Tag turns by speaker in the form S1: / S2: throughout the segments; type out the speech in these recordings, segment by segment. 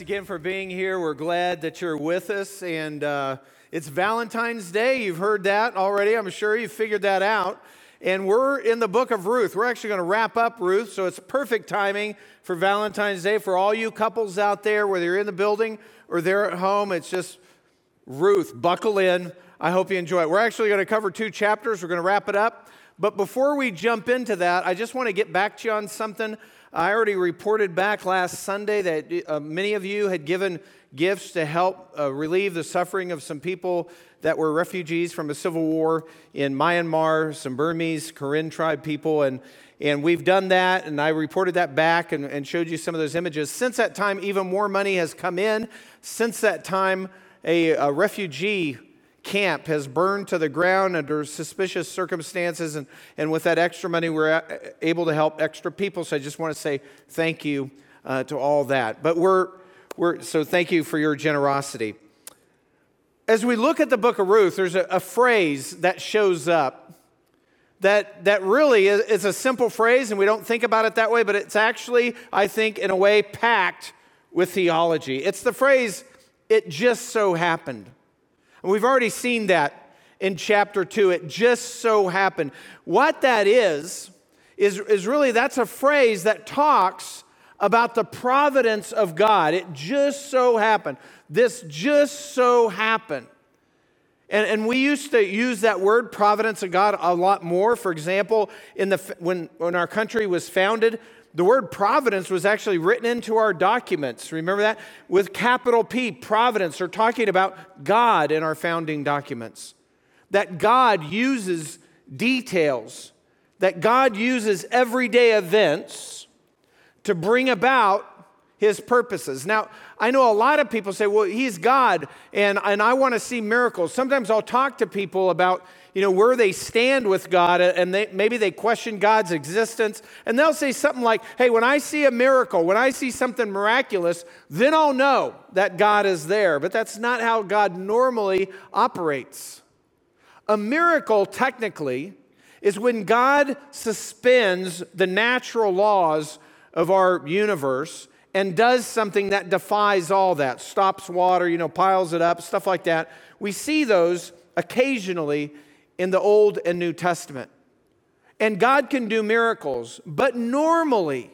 S1: again for being here. We're glad that you're with us. And uh, it's Valentine's Day. You've heard that already. I'm sure you figured that out. And we're in the book of Ruth. We're actually going to wrap up Ruth. So it's perfect timing for Valentine's Day. For all you couples out there, whether you're in the building or they're at home, it's just Ruth. Buckle in. I hope you enjoy it. We're actually going to cover two chapters. We're going to wrap it up. But before we jump into that, I just want to get back to you on something. I already reported back last Sunday that uh, many of you had given gifts to help uh, relieve the suffering of some people that were refugees from a civil war in Myanmar, some Burmese, Karen tribe people. And, and we've done that, and I reported that back and, and showed you some of those images. Since that time, even more money has come in. Since that time, a, a refugee camp has burned to the ground under suspicious circumstances. And, and with that extra money, we're able to help extra people. So I just want to say thank you uh, to all that. But we're, we're, so thank you for your generosity. As we look at the book of Ruth, there's a, a phrase that shows up that, that really is, is a simple phrase, and we don't think about it that way, but it's actually, I think, in a way, packed with theology. It's the phrase, it just so happened. And we've already seen that in chapter 2. It just so happened. What that is, is, is really that's a phrase that talks about the providence of God. It just so happened. This just so happened. And, and we used to use that word, providence of God, a lot more. For example, in the, when, when our country was founded, the word providence was actually written into our documents. Remember that? With capital P, providence. They're talking about God in our founding documents. That God uses details, that God uses everyday events to bring about his purposes. Now, I know a lot of people say, well, he's God, and, and I want to see miracles. Sometimes I'll talk to people about, you know, where they stand with God, uh, and they, maybe they question God's existence, and they'll say something like, hey, when I see a miracle, when I see something miraculous, then I'll know that God is there. But that's not how God normally operates. A miracle, technically, is when God suspends the natural laws of our universe and does something that defies all that, stops water, you know, piles it up, stuff like that. We see those occasionally in the Old and New Testament. And God can do miracles, but normally,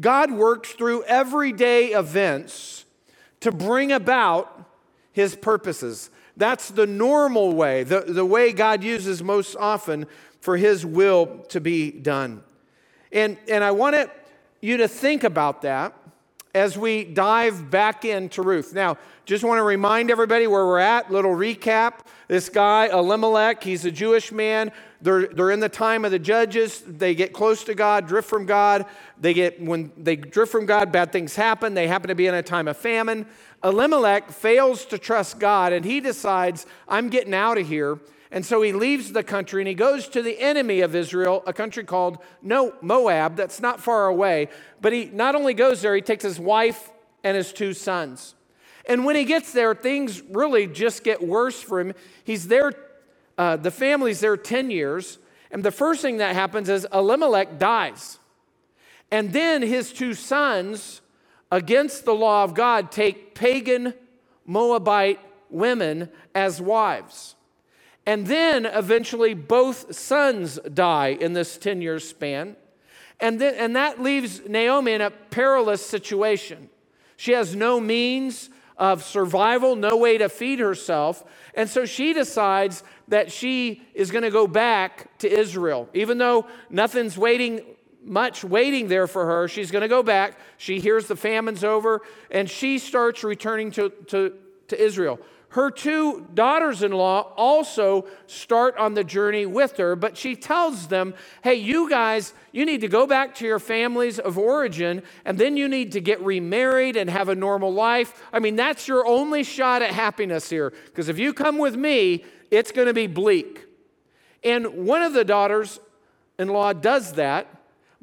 S1: God works through everyday events to bring about his purposes. That's the normal way, the, the way God uses most often for his will to be done. And, and I want you to think about that as we dive back into Ruth. Now, just want to remind everybody where we're at. Little recap. This guy, Elimelech, he's a Jewish man. They're, they're in the time of the judges. They get close to God, drift from God. They get, when they drift from God, bad things happen. They happen to be in a time of famine. Elimelech fails to trust God and he decides, I'm getting out of here. And so he leaves the country and he goes to the enemy of Israel, a country called no, Moab, that's not far away. But he not only goes there, he takes his wife and his two sons. And when he gets there, things really just get worse for him. He's there, uh, the family's there 10 years. And the first thing that happens is Elimelech dies. And then his two sons, against the law of God, take pagan Moabite women as wives. And then eventually both sons die in this 10 year span. And, then, and that leaves Naomi in a perilous situation. She has no means of survival, no way to feed herself. And so she decides that she is going to go back to Israel. Even though nothing's waiting, much waiting there for her, she's going to go back. She hears the famine's over, and she starts returning to, to, to Israel. Her two daughters in law also start on the journey with her, but she tells them, hey, you guys, you need to go back to your families of origin, and then you need to get remarried and have a normal life. I mean, that's your only shot at happiness here, because if you come with me, it's going to be bleak. And one of the daughters in law does that,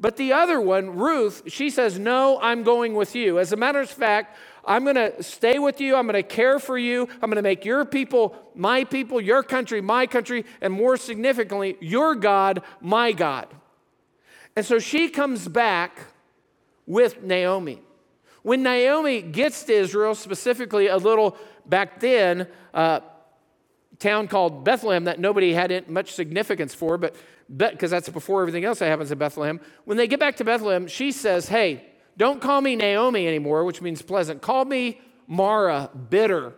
S1: but the other one, Ruth, she says, no, I'm going with you. As a matter of fact, I'm going to stay with you. I'm going to care for you. I'm going to make your people my people, your country my country, and more significantly, your God my God. And so she comes back with Naomi. When Naomi gets to Israel, specifically a little back then, uh, town called Bethlehem that nobody had much significance for, but because that's before everything else that happens in Bethlehem. When they get back to Bethlehem, she says, Hey, don't call me Naomi anymore, which means pleasant. Call me Mara, bitter,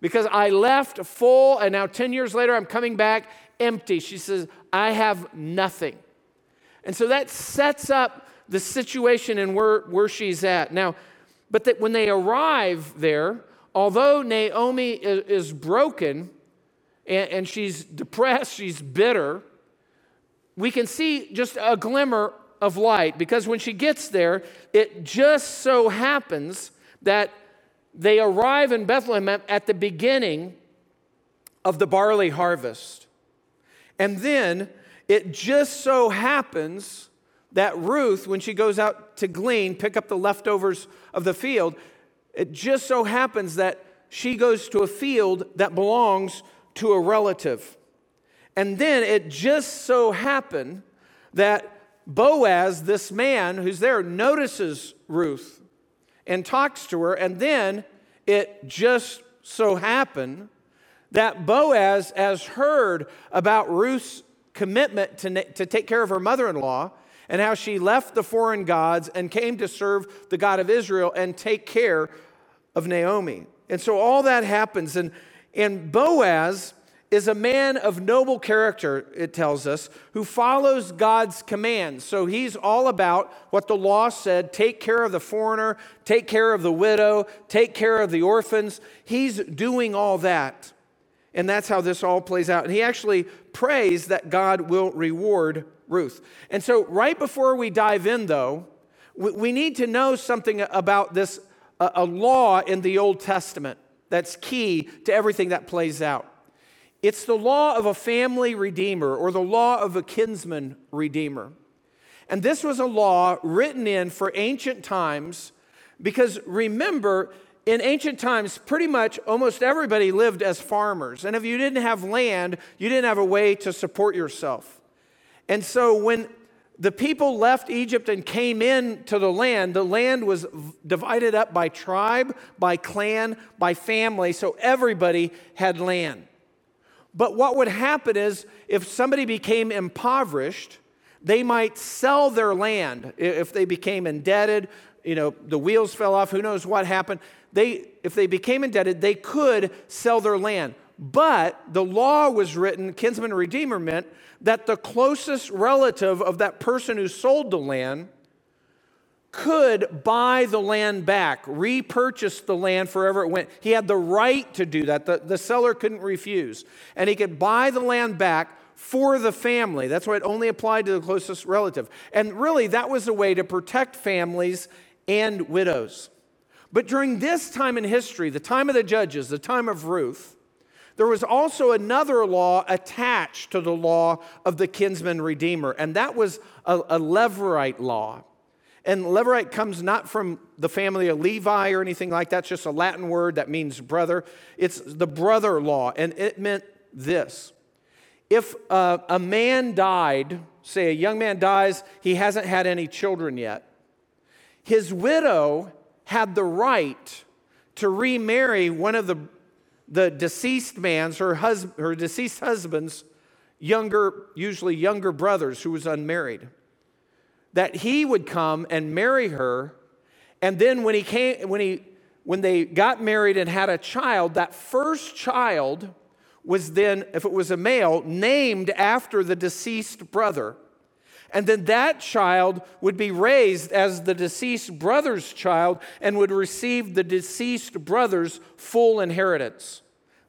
S1: because I left full, and now 10 years later, I'm coming back empty. She says, I have nothing. And so that sets up the situation and where, where she's at. Now, but that when they arrive there, although Naomi is, is broken and, and she's depressed, she's bitter, we can see just a glimmer of light because when she gets there, it just so happens that they arrive in Bethlehem at the beginning of the barley harvest. And then it just so happens that Ruth, when she goes out to glean, pick up the leftovers of the field, it just so happens that she goes to a field that belongs to a relative. And then it just so happened that Boaz, this man who's there, notices Ruth and talks to her. And then it just so happened that Boaz has heard about Ruth's commitment to, to take care of her mother in law and how she left the foreign gods and came to serve the God of Israel and take care of Naomi. And so all that happens. And, and Boaz is a man of noble character, it tells us, who follows God's commands. So he's all about what the law said take care of the foreigner, take care of the widow, take care of the orphans. He's doing all that. And that's how this all plays out. And he actually prays that God will reward Ruth. And so, right before we dive in, though, we need to know something about this a law in the Old Testament that's key to everything that plays out. It's the law of a family redeemer or the law of a kinsman redeemer. And this was a law written in for ancient times because remember, in ancient times, pretty much almost everybody lived as farmers. And if you didn't have land, you didn't have a way to support yourself. And so when the people left Egypt and came in to the land, the land was divided up by tribe, by clan, by family, so everybody had land. But what would happen is if somebody became impoverished, they might sell their land. If they became indebted, you know, the wheels fell off, who knows what happened. They, if they became indebted, they could sell their land. But the law was written, kinsman redeemer meant that the closest relative of that person who sold the land could buy the land back, repurchase the land forever it went. He had the right to do that. The, the seller couldn't refuse. And he could buy the land back for the family. That's why it only applied to the closest relative. And really, that was a way to protect families and widows. But during this time in history, the time of the judges, the time of Ruth, there was also another law attached to the law of the kinsman redeemer, and that was a, a Levirate law. And Levirate comes not from the family of Levi or anything like that, it's just a Latin word that means brother. It's the brother law, and it meant this. If uh, a man died, say a young man dies, he hasn't had any children yet, his widow had the right to remarry one of the, the deceased man's, her, hus- her deceased husband's younger, usually younger brothers who was unmarried that he would come and marry her. And then when he came, when he when they got married and had a child, that first child was then, if it was a male, named after the deceased brother. And then that child would be raised as the deceased brother's child and would receive the deceased brother's full inheritance.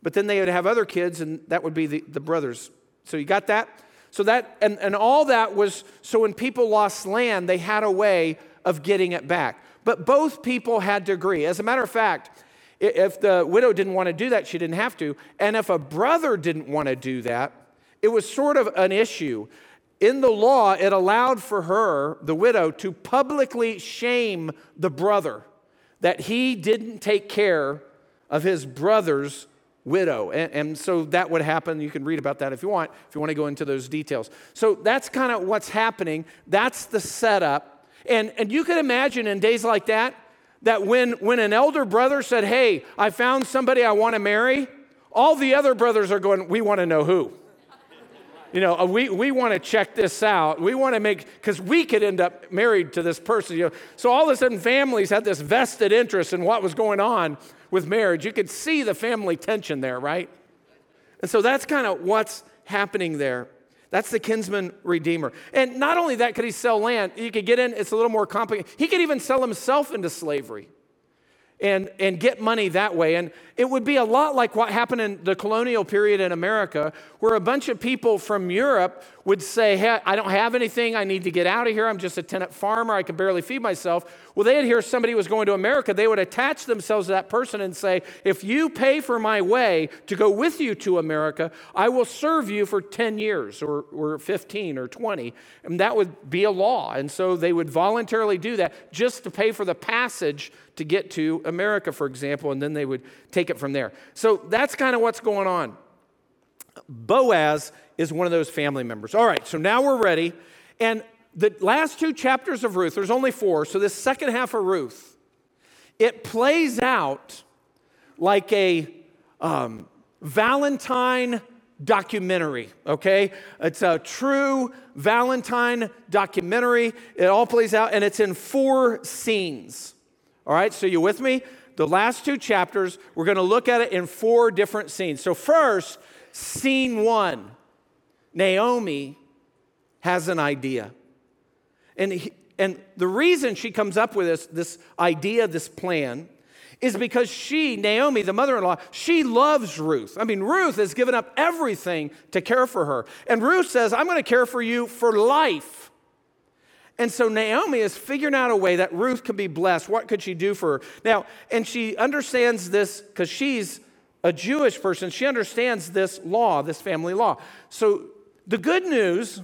S1: But then they would have other kids, and that would be the, the brothers. So you got that? So that, and, and all that was so when people lost land, they had a way of getting it back. But both people had to agree. As a matter of fact, if the widow didn't want to do that, she didn't have to. And if a brother didn't want to do that, it was sort of an issue. In the law, it allowed for her, the widow, to publicly shame the brother that he didn't take care of his brother's widow. And, and, so that would happen. You can read about that if you want, if you want to go into those details. So that's kind of what's happening. That's the setup. And, and you can imagine in days like that, that when, when an elder brother said, Hey, I found somebody I want to marry, all the other brothers are going, We want to know who. You know, uh, we, we want to check this out. We want to make, because we could end up married to this person. You know? So all of a sudden, families had this vested interest in what was going on with marriage. You could see the family tension there, right? And so that's kind of what's happening there. That's the kinsman redeemer. And not only that could he sell land, you could get in, it's a little more complicated. He could even sell himself into slavery and, and get money that way. And it would be a lot like what happened in the colonial period in America, where a bunch of people from Europe would say, Hey, I don't have anything. I need to get out of here. I'm just a tenant farmer. I can barely feed myself. Well, they'd hear somebody was going to America. They would attach themselves to that person and say, If you pay for my way to go with you to America, I will serve you for 10 years or, or 15 or 20. And that would be a law. And so they would voluntarily do that just to pay for the passage to get to America, for example, and then they would take it from there. So that's kind of what's going on. Boaz is one of those family members. All right, so now we're ready. And the last two chapters of Ruth, there's only four, so this second half of Ruth, it plays out like a um, Valentine documentary, okay? It's a true Valentine documentary. It all plays out, and it's in four scenes. All right, so you with me? The last two chapters, we're to look at it in four different scenes. So, first, scene one Naomi has an idea. And, he, and the reason she comes up with this, this idea, this plan, is because she, Naomi, the mother in law, she loves Ruth. I mean, Ruth has given up everything to care for her. And Ruth says, I'm going to care for you for life. And so Naomi is figuring out a way that Ruth could be blessed. What could she do for her? Now, and she understands this because she's a Jewish person. She understands this law, this family law. So the good news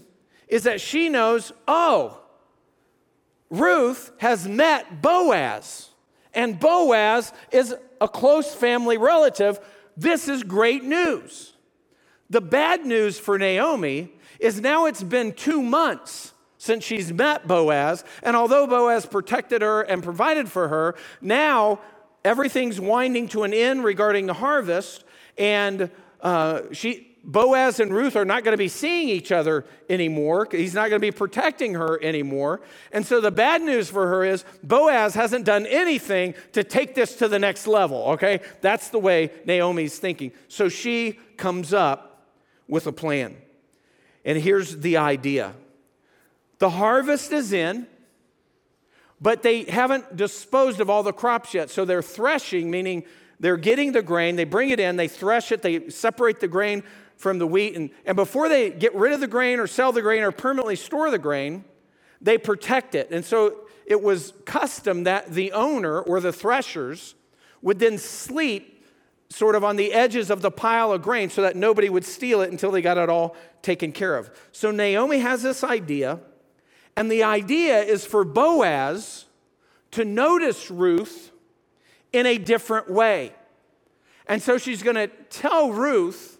S1: is that she knows, oh, Ruth has met Boaz, and Boaz is a close family relative. This is great news. The bad news for Naomi is now it's been two months since she's met Boaz. And although Boaz protected her and provided for her, now everything's winding to an end regarding the harvest. And uh, she, Boaz and Ruth are not going to be seeing each other anymore. He's not going to be protecting her anymore. And so the bad news for her is Boaz hasn't done anything to take this to the next level, okay? That's the way Naomi's thinking. So she comes up with a plan. And here's the idea the harvest is in, but they haven't disposed of all the crops yet. So they're threshing, meaning they're getting the grain, they bring it in, they thresh it, they separate the grain from the wheat. And, and before they get rid of the grain or sell the grain or permanently store the grain, they protect it. And so it was custom that the owner or the threshers would then sleep sort of on the edges of the pile of grain so that nobody would steal it until they got it all taken care of. So Naomi has this idea and the idea is for Boaz to notice Ruth in a different way. And so she's going to tell Ruth,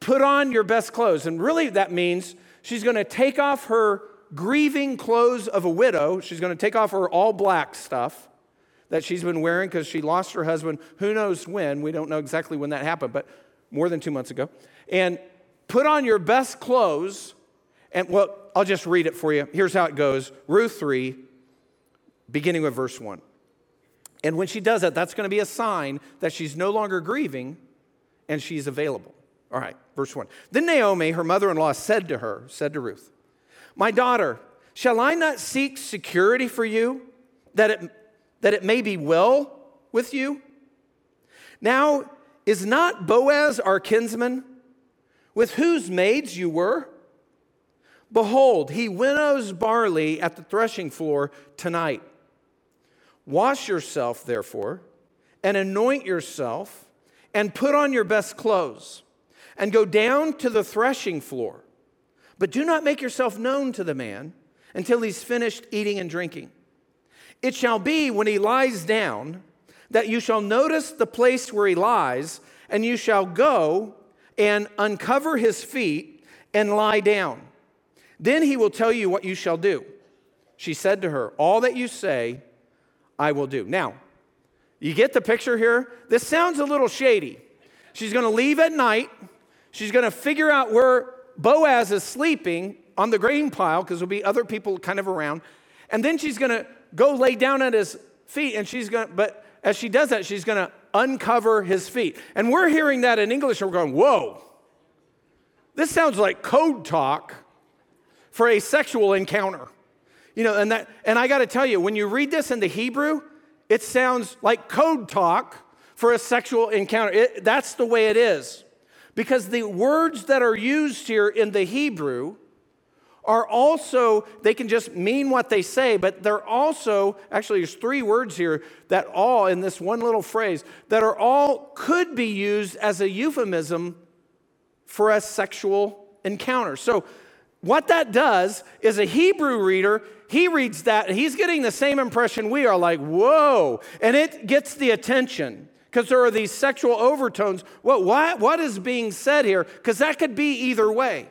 S1: put on your best clothes. And really, that means she's going to take off her grieving clothes of a widow. She's going to take off her all black stuff that she's been wearing because she lost her husband, who knows when. We don't know exactly when that happened, but more than two months ago. And put on your best clothes and well, I'll just read it for you. Here's how it goes Ruth 3, beginning with verse 1. And when she does that, that's going to be a sign that she's no longer grieving and she's available. All right, verse 1. Then Naomi, her mother in law, said to her, said to Ruth, My daughter, shall I not seek security for you, that it, that it may be well with you? Now, is not Boaz our kinsman, with whose maids you were? Behold, he winnows barley at the threshing floor tonight. Wash yourself, therefore, and anoint yourself, and put on your best clothes, and go down to the threshing floor. But do not make yourself known to the man until he's finished eating and drinking. It shall be when he lies down that you shall notice the place where he lies, and you shall go and uncover his feet and lie down. Then he will tell you what you shall do. She said to her, All that you say, I will do. Now, you get the picture here? This sounds a little shady. She's going to leave at night. She's going to figure out where Boaz is sleeping on the grain pile because there'll be other people kind of around. And then she's going to go lay down at his feet and she's going to, but as she does that, she's going to uncover his feet. And we're hearing that in English and we're going, whoa, this sounds like code talk for a sexual encounter. You know, and that, and I got to tell you, when you read this in the Hebrew, it sounds like code talk for a sexual encounter. It, that's the way it is. Because the words that are used here in the Hebrew are also, they can just mean what they say, but they're also, actually, there's three words here that all, in this one little phrase, that are all could be used as a euphemism for a sexual encounter. So, what that does is a Hebrew reader, he reads that and he's getting the same impression we are like, whoa. And it gets the attention because there are these sexual overtones. What, why, what is being said here? Because that could be either way.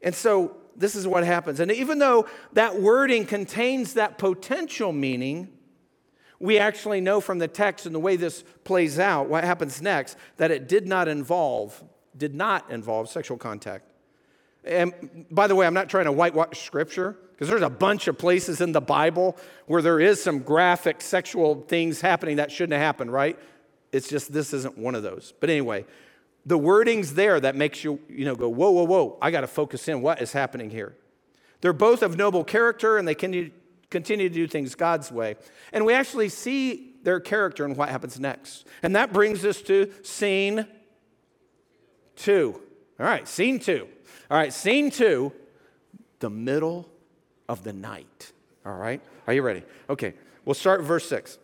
S1: And so this is what happens. And even though that wording contains that potential meaning, we actually know from the text and the way this plays out, what happens next, that it did not involve, did not involve sexual contact. And by the way, I'm not trying to whitewash scripture because there's a bunch of places in the Bible where there is some graphic sexual things happening that shouldn't have happened, right? It's just this isn't one of those. But anyway, the wording's there that makes you, you know, go, whoa, whoa, whoa, I got to focus in. What is happening here? They're both of noble character and they continue, to do things God's way. And we actually see their character and what happens next. And that brings us to scene two. All right, scene two. All right, scene two, the middle of the night. All right, are you ready? Okay, we'll start verse six,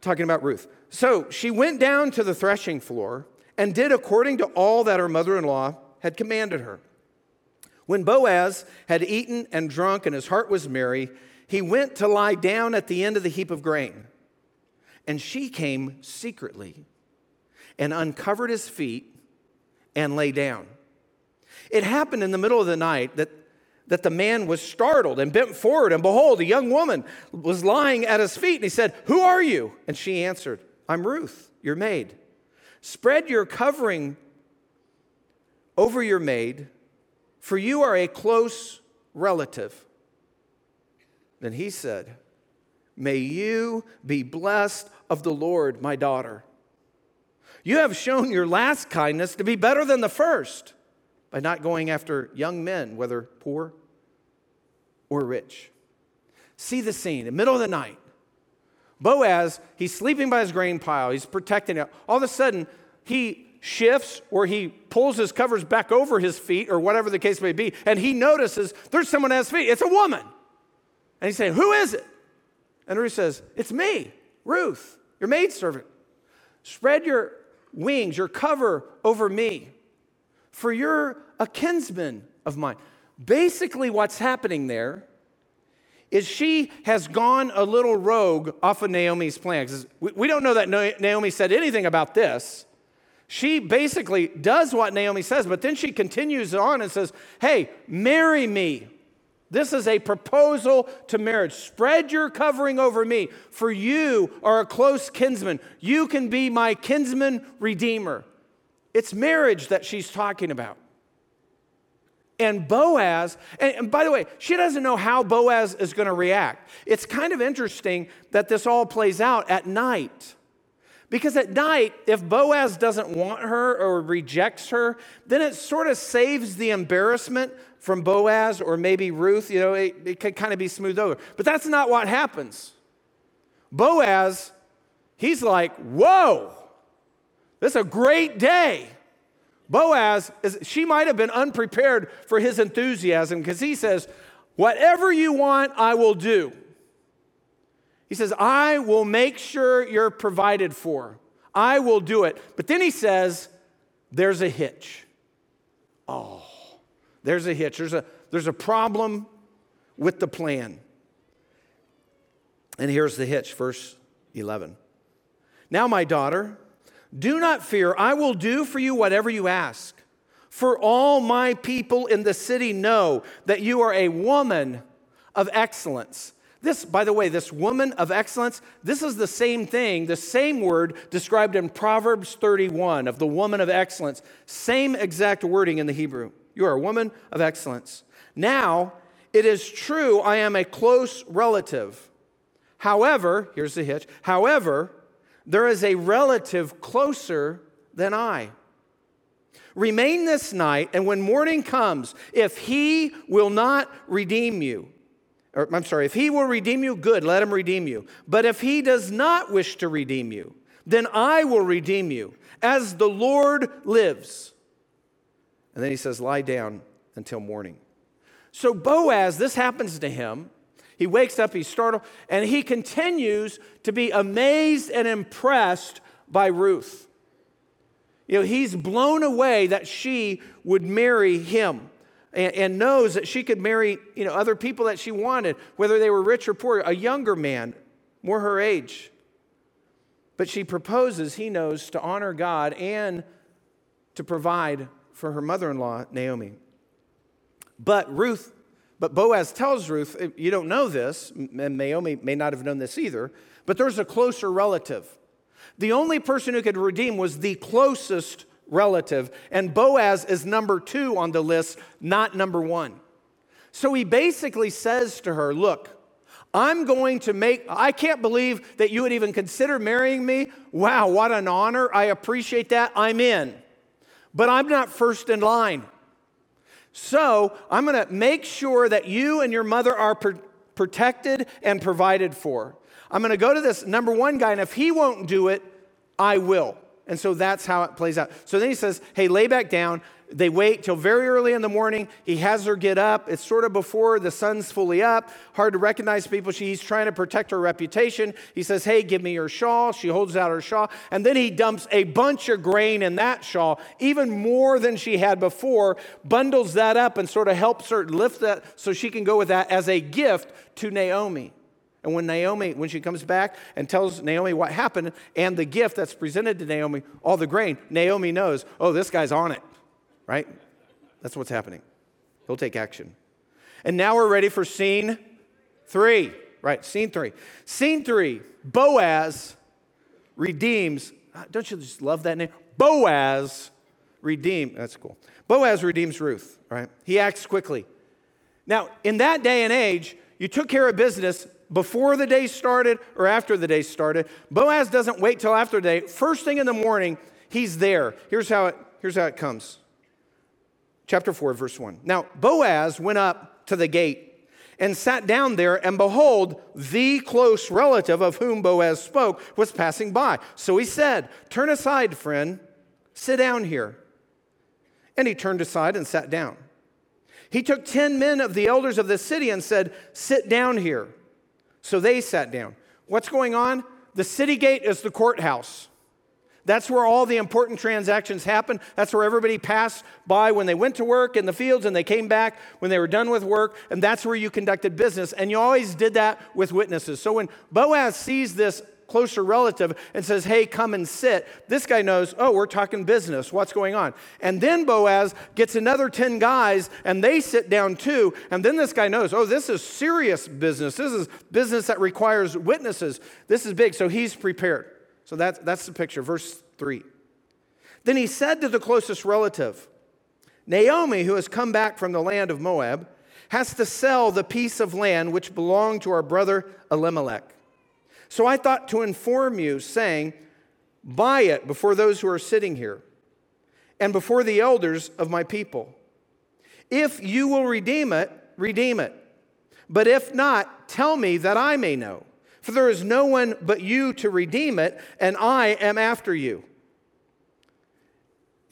S1: talking about Ruth. So she went down to the threshing floor and did according to all that her mother in law had commanded her. When Boaz had eaten and drunk and his heart was merry, he went to lie down at the end of the heap of grain. And she came secretly and uncovered his feet and lay down. It happened in the middle of the night that, that the man was startled and bent forward, and behold, a young woman was lying at his feet. And he said, Who are you? And she answered, I'm Ruth, your maid. Spread your covering over your maid, for you are a close relative. Then he said, May you be blessed of the Lord, my daughter. You have shown your last kindness to be better than the first by not going after young men, whether poor or rich. See the scene, in the middle of the night. Boaz, he's sleeping by his grain pile, he's protecting it. All of a sudden, he shifts or he pulls his covers back over his feet or whatever the case may be, and he notices there's someone at his feet. It's a woman. And he's saying, Who is it? And Ruth says, It's me, Ruth, your maidservant. Spread your wings, your cover over me, for you're a kinsman of mine. Basically, what's happening there is she has gone a little rogue off of Naomi's plans. We don't know that Naomi said anything about this. She basically does what Naomi says, but then she continues on and says, Hey, marry me. This is a proposal to marriage. Spread your covering over me, for you are a close kinsman. You can be my kinsman redeemer. It's marriage that she's talking about. And Boaz, and, by the way, she doesn't know how Boaz is going to react. It's kind of interesting that this all plays out at night. Because at night, if Boaz doesn't want her or rejects her, then it sort of saves the embarrassment from Boaz or maybe Ruth. You know, it, it could kind of be smoothed over. But that's not what happens. Boaz, he's like, whoa, this is a great day. Boaz, is, she might have been unprepared for his enthusiasm because he says, Whatever you want, I will do. He says, I will make sure you're provided for. I will do it. But then he says, There's a hitch. Oh, there's a hitch. There's a, there's a problem with the plan. And here's the hitch, verse 11. Now, my daughter, do not fear, I will do for you whatever you ask. For all my people in the city know that you are a woman of excellence. This, by the way, this woman of excellence, this is the same thing, the same word described in Proverbs 31 of the woman of excellence. Same exact wording in the Hebrew. You are a woman of excellence. Now, it is true I am a close relative. However, here's the hitch. However, there is a relative closer than I. Remain this night, and when morning comes, if he will not redeem you, or I'm sorry, if he will redeem you, good, let him redeem you. But if he does not wish to redeem you, then I will redeem you, as the Lord lives. And then he says, Lie down until morning. So Boaz, this happens to him. He wakes up, he's startled, and he continues to be amazed and impressed by Ruth. You know, he's blown away that she would marry him and, and, knows that she could marry, you know, other people that she wanted, whether they were rich or poor, a younger man, more her age. But she proposes, he knows, to honor God and to provide for her mother-in-law, Naomi. But Ruth, but Boaz tells Ruth, you don't know this, and Naomi may not have known this either, but there's a closer relative. The only person who could redeem was the closest relative, and Boaz is number two on the list, not number one. So he basically says to her, Look, I'm going to make, I can't believe that you would even consider marrying me. Wow, what an honor. I appreciate that. I'm in. But I'm not first in line. So I'm going to make sure that you and your mother are pr- protected and provided for. I'm going to go to this number one guy, and if he won't do it, I will. And so that's how it plays out. So then he says, Hey, lay back down. They wait till very early in the morning. He has her get up. It's sort of before the sun's fully up. Hard to recognize people. She's trying to protect her reputation. He says, Hey, give me your shawl. She holds out her shawl. And then he dumps a bunch of grain in that shawl, even more than she had before, bundles that up and sort of helps her lift that so she can go with that as a gift to Naomi. And when Naomi, when she comes back and tells Naomi what happened and the gift that's presented to Naomi, all the grain, Naomi knows, oh, this guy's on it right? That's what's happening. He'll take action. And now we're ready for scene three, right? Scene three. Scene three Boaz redeems. Uh, don't you just love that name? Boaz redeems. That's cool. Boaz redeems Ruth, right? He acts quickly. Now, in that day and age, you took care of business before the day started or after the day started. Boaz doesn't wait till after the day. First thing in the morning, he's there. Here's how it, here's how it comes chapter 4, verse 1. Now, Boaz went up to the gate and sat down there, and behold, the close relative of whom Boaz spoke was passing by. So he said, Turn aside, friend, sit down here. And he turned aside and sat down. He took 10 men of the elders of the city and said, Sit down here. So they sat down. What's going on? The city gate is the courthouse. That's where all the important transactions happen. That's where everybody passed by when they went to work in the fields and they came back when they were done with work. And that's where you conducted business. And you always did that with witnesses. So when Boaz sees this closer relative and says, Hey, come and sit, this guy knows, Oh, we're talking business. What's going on? And then Boaz gets another 10 guys and they sit down too. And then this guy knows, Oh, this is serious business. This is business that requires witnesses. This is big. So he's prepared. So that, that's the picture. Verse 3. Then he said to the closest relative, Naomi, who has come back from the land of Moab, has to sell the piece of land which belonged to our brother Elimelech. So I thought to inform you, saying, Buy it before those who are sitting here and before the elders of my people. If you will redeem it, redeem it. But if not, tell me that I may know. For there is no one but you to redeem it, and I am after you.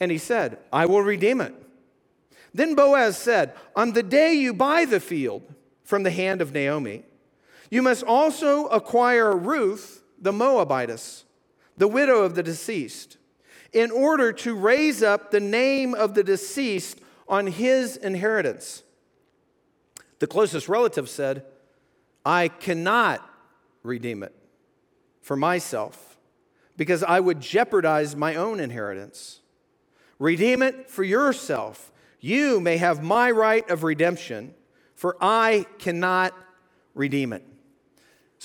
S1: And he said, I will redeem it. Then Boaz said, On the day you buy the field from the hand of Naomi, you must also acquire Ruth, the Moabitess, the widow of the deceased, in order to raise up the name of the deceased on his inheritance. The closest relative said, I cannot redeem it for myself because I would jeopardize my own inheritance. Redeem it for yourself. You may have my right of redemption, for I cannot redeem it.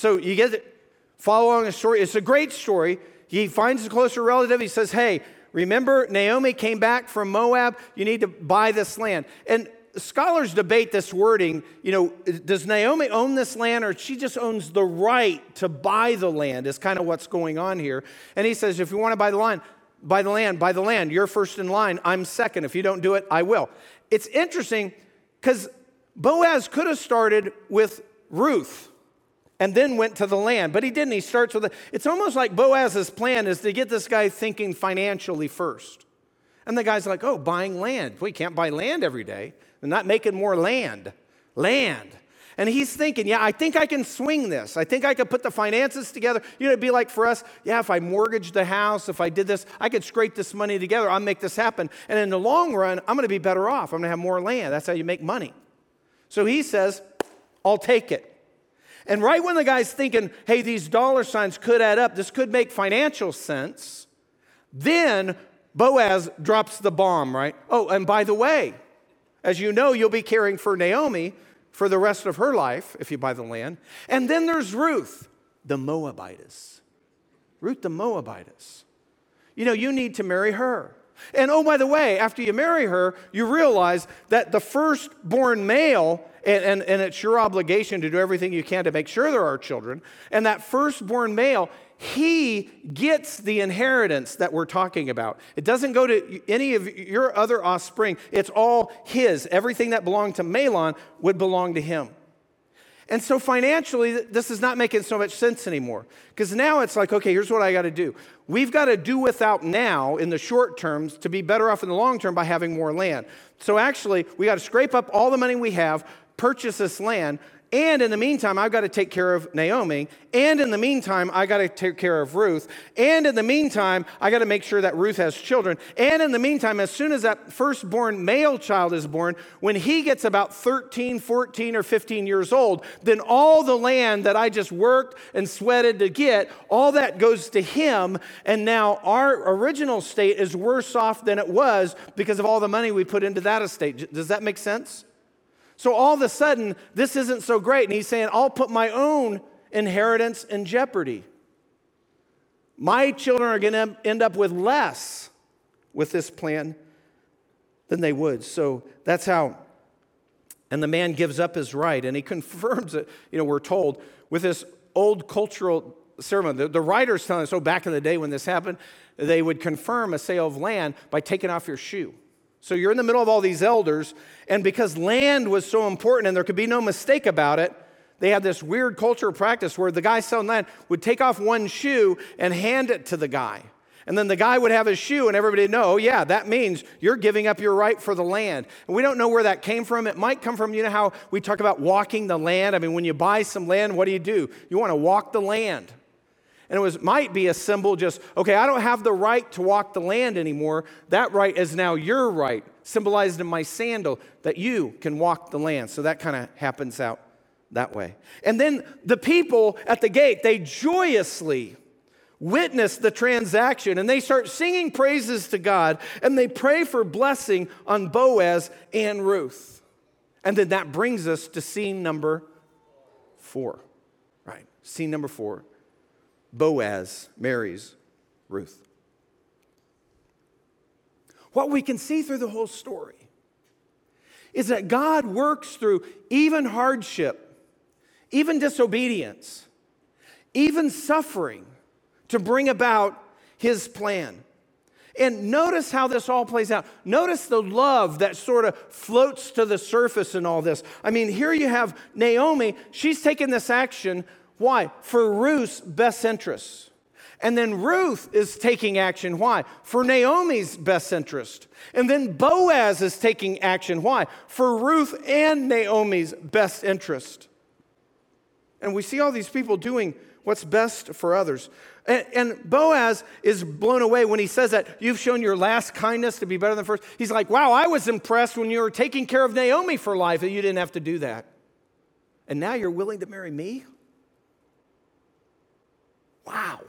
S1: So you get it, follow along the story. It's a great story. He finds a closer relative. He says, Hey, remember Naomi came back from Moab? You need to buy this land. And scholars debate this wording. You know, does Naomi own this land or she just owns the right to buy the land, is kind of what's going on here. And he says, If you want to buy the land, buy the land, buy the land. You're first in line. I'm second. If you don't do it, I will. It's interesting because Boaz could have started with Ruth and then went to the land, but he didn't. He starts with it. It's almost like Boaz's plan is to get this guy thinking financially first. And the guy's like, oh, buying land. We can't buy land every day. They're not making more land. Land. And he's thinking, yeah, I think I can swing this. I think I could put the finances together. You know, it'd be like for us, yeah, if I mortgaged the house, if I did this, I could scrape this money together. I'll make this happen. And in the long run, I'm going to be better off. I'm going to have more land. That's how you make money. So he says, I'll take it. And right when the guy's thinking, hey, these dollar signs could add up, this could make financial sense, then Boaz drops the bomb, right? Oh, and by the way, as you know, you'll be caring for Naomi for the rest of her life if you buy the land. And then there's Ruth, the Moabitess. Ruth, the Moabitess. You know, you need to marry her. And oh, by the way, after you marry her, you realize that the firstborn male, and, and, and it's your obligation to do everything you can to make sure there are children, and that firstborn male, he gets the inheritance that we're talking about. It doesn't go to any of your other offspring, it's all his. Everything that belonged to Mahlon would belong to him. And so financially, this is not making so much sense anymore. Because now it's like, okay, here's what I got to do. We've got to do without now in the short terms to be better off in the long term by having more land. So actually, we got to scrape up all the money we have, purchase this land, and in the meantime, I've got to take care of Naomi. And in the meantime, I got to take care of Ruth. And in the meantime, I got to make sure that Ruth has children. And in the meantime, as soon as that firstborn male child is born, when he gets about 13, 14, or 15 years old, then all the land that I just worked and sweated to get, all that goes to him. And now our original state is worse off than it was because of all the money we put into that estate. Does that make sense? So all of a sudden, this isn't so great. And he's saying, I'll put my own inheritance in jeopardy. My children are going to end up with less with this plan than they would. So that's how. And the man gives up his right and he confirms it, you know, we're told, with this old cultural ceremony. The, the writers tell us, so back in the day when this happened, they would confirm a sale of land by taking off your shoe. So you're in the middle of all these elders, and because land was so important and there could be no mistake about it, they had this weird cultural practice where the guy selling land would take off one shoe and hand it to the guy. And then the guy would have his shoe, and everybody would know, oh, yeah, that means you're giving up your right for the land. And we don't know where that came from. It might come from, you know, how we talk about walking the land. I mean, when you buy some land, what do you do? You want to walk the land. And it was, might be a symbol just, okay, I don't have the right to walk the land anymore. That right is now your right, symbolized in my sandal, that you can walk the land. So that kind of happens out that way. And then the people at the gate, they joyously witness the transaction and they start singing praises to God and they pray for blessing on Boaz and Ruth. And then that brings us to scene number four. Right, scene number four. Boaz marries Ruth. What we can see through the whole story is that God works through even hardship, even disobedience, even suffering to bring about his plan. And notice how this all plays out. Notice the love that sort of floats to the surface in all this. I mean, here you have Naomi, she's taken this action why? For Ruth's best interests. And then Ruth is taking action. Why? For Naomi's best interest. And then Boaz is taking action. Why? For Ruth and Naomi's best interest. And we see all these people doing what's best for others. And, and, Boaz is blown away when he says that you've shown your last kindness to be better than first. He's like, wow, I was impressed when you were taking care of Naomi for life that you didn't have to do that. And now you're willing to marry me? Wow.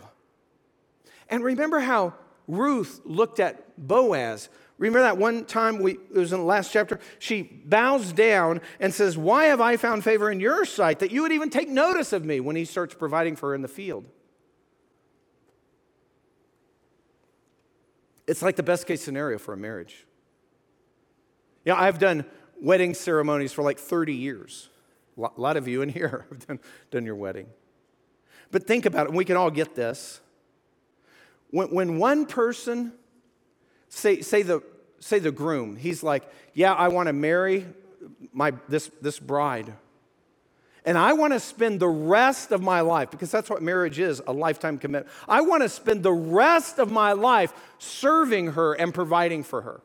S1: And remember how Ruth looked at Boaz. Remember that one time we, it was in the last chapter? She bows down and says, Why have I found favor in your sight that you would even take notice of me when he starts providing for her in the field? It's like the best case scenario for a marriage. Know, I've done wedding ceremonies for like 30 years. A lot of you in here have done, done your wedding. But think about it, and we can all get this. When, when one person, say, say, the, say the groom, he's like, Yeah, I want to marry my, this, this bride. And I want to spend the rest of my life, because that's what marriage is a lifetime commitment. I want to spend the rest of my life serving her and providing for her.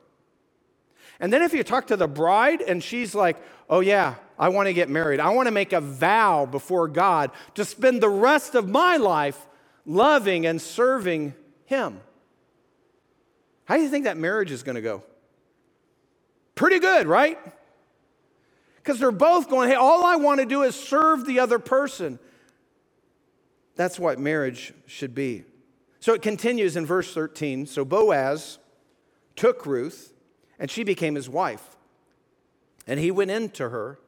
S1: And then if you talk to the bride and she's like, oh, yeah, I want to get married, I want to make a vow before God to spend the rest of my life loving and serving Him. How do you think that marriage is going to go? Pretty good, right? Because they're both going, hey, all I want to do is serve the other person. That's what marriage should be. So it continues in verse 13. So Boaz took Ruth, and she became his wife. And he went in to her,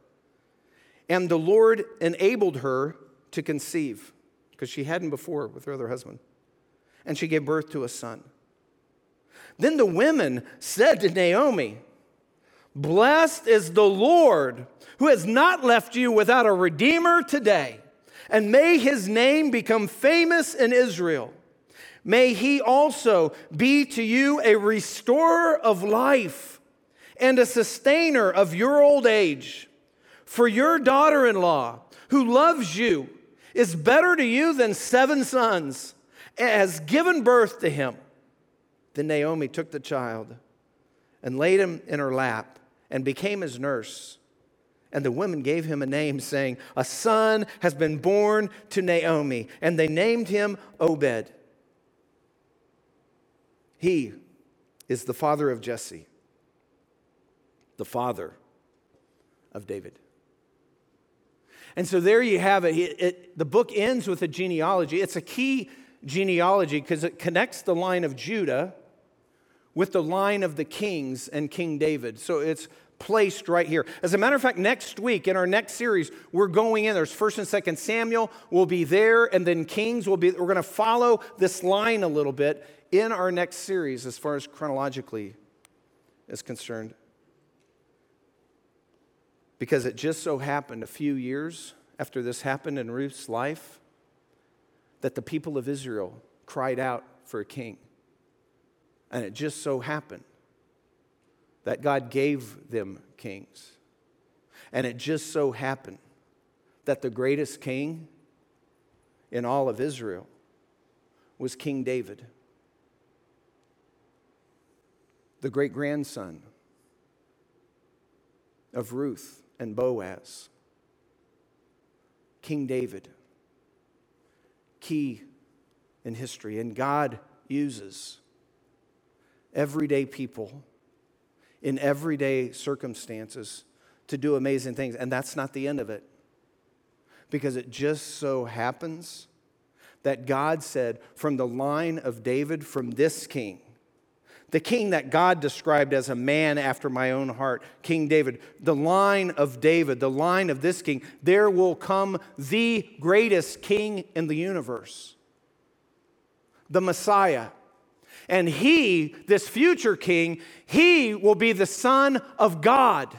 S1: and the Lord enabled her to conceive, because she hadn't before with her other husband. And she gave birth to a son. Then the women said to Naomi, Blessed is the Lord who has not left you without a redeemer today. And may his name become famous in Israel. May he also be to you a restorer of life and a sustainer of your old age. For your daughter in law, who loves you, is better to you than seven sons, and has given birth to him. Then Naomi took the child and laid him in her lap and became his nurse. And the women gave him a name, saying, A son has been born to Naomi. And they named him Obed. He is the father of Jesse, the father of David. And so there you have it. it, it the book ends with a genealogy. It's a key genealogy because it connects the line of Judah with the line of the kings and King David. So it's placed right here. As a matter of fact, next week in our next series, we're going in. There's first and second Samuel will be there, and then Kings will be. We're going to follow this line a little bit in our next series as far as chronologically is concerned. Because it just so happened a few years after this happened in Ruth's life that the people of Israel cried out for a king. And it just so happened that God gave them kings. And it just so happened that the greatest king in all of Israel was King David, the great grandson of Ruth and Boaz. King David, key in history, and God uses everyday people in everyday circumstances to do amazing things. And that's not the end of it. Because it just so happens that God said, from the line of David, from this king, the king that God described as a man after my own heart, King David, the line of David, the line of this king, there will come the greatest king in the universe, the Messiah. And he, this future king, he will be the Son of God.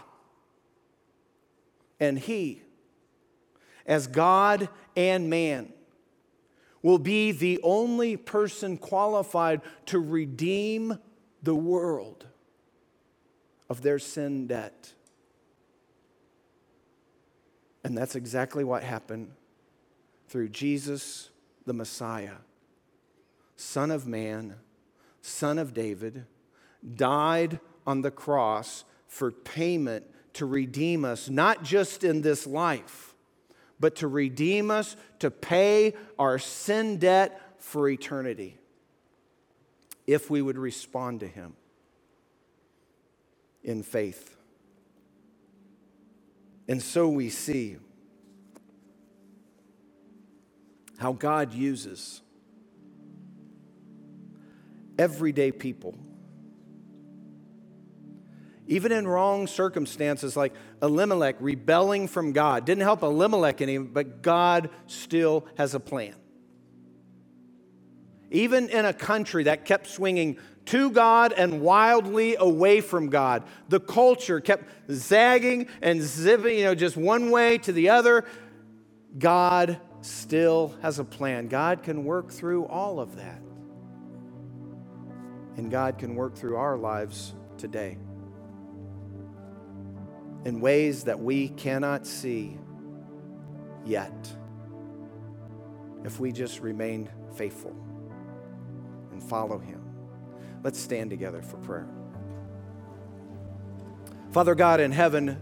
S1: And he, as God and man, will be the only person qualified to redeem the world of their sin debt. And that's exactly what happened through Jesus, the Messiah, Son of Man son of David, died on the cross for payment to redeem us, not just in this life, but to redeem us, to pay our sin debt for eternity, if we would respond to him in faith. And so we see how God uses everyday people even in wrong circumstances like Elimelech rebelling from God. Didn't help Elimelech any, but God still has a plan. Even in a country that kept swinging to God and wildly away from God, the culture kept zagging and zipping, you know, just one way to the other. God still has a plan. God can work through all of that. And God can work through our lives today in ways that we cannot see yet if we just remain faithful and follow Him. Let's stand together for prayer. Father God in heaven,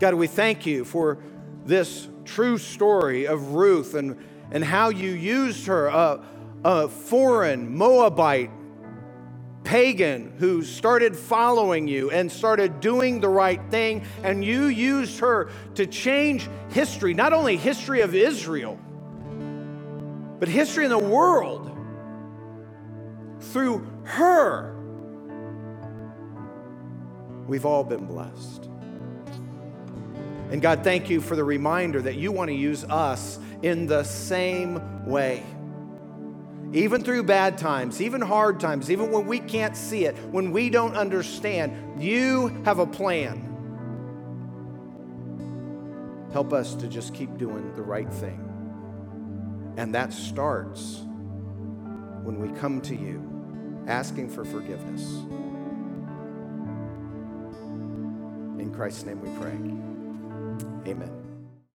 S1: God, we thank you for this true story of Ruth and, and how you used her, a, a foreign Moabite pagan who started following you and started doing the right thing, and you used her to change history, not only history of Israel, but history in the world through her. We've all been blessed. And God, thank you for the reminder that you want to use us in the same way even through bad times, even hard times, even when we can't see it, when we don't understand, you have a plan. Help us to just keep doing the right thing. And that starts when we come to you asking for forgiveness. In Christ's name we pray. Amen.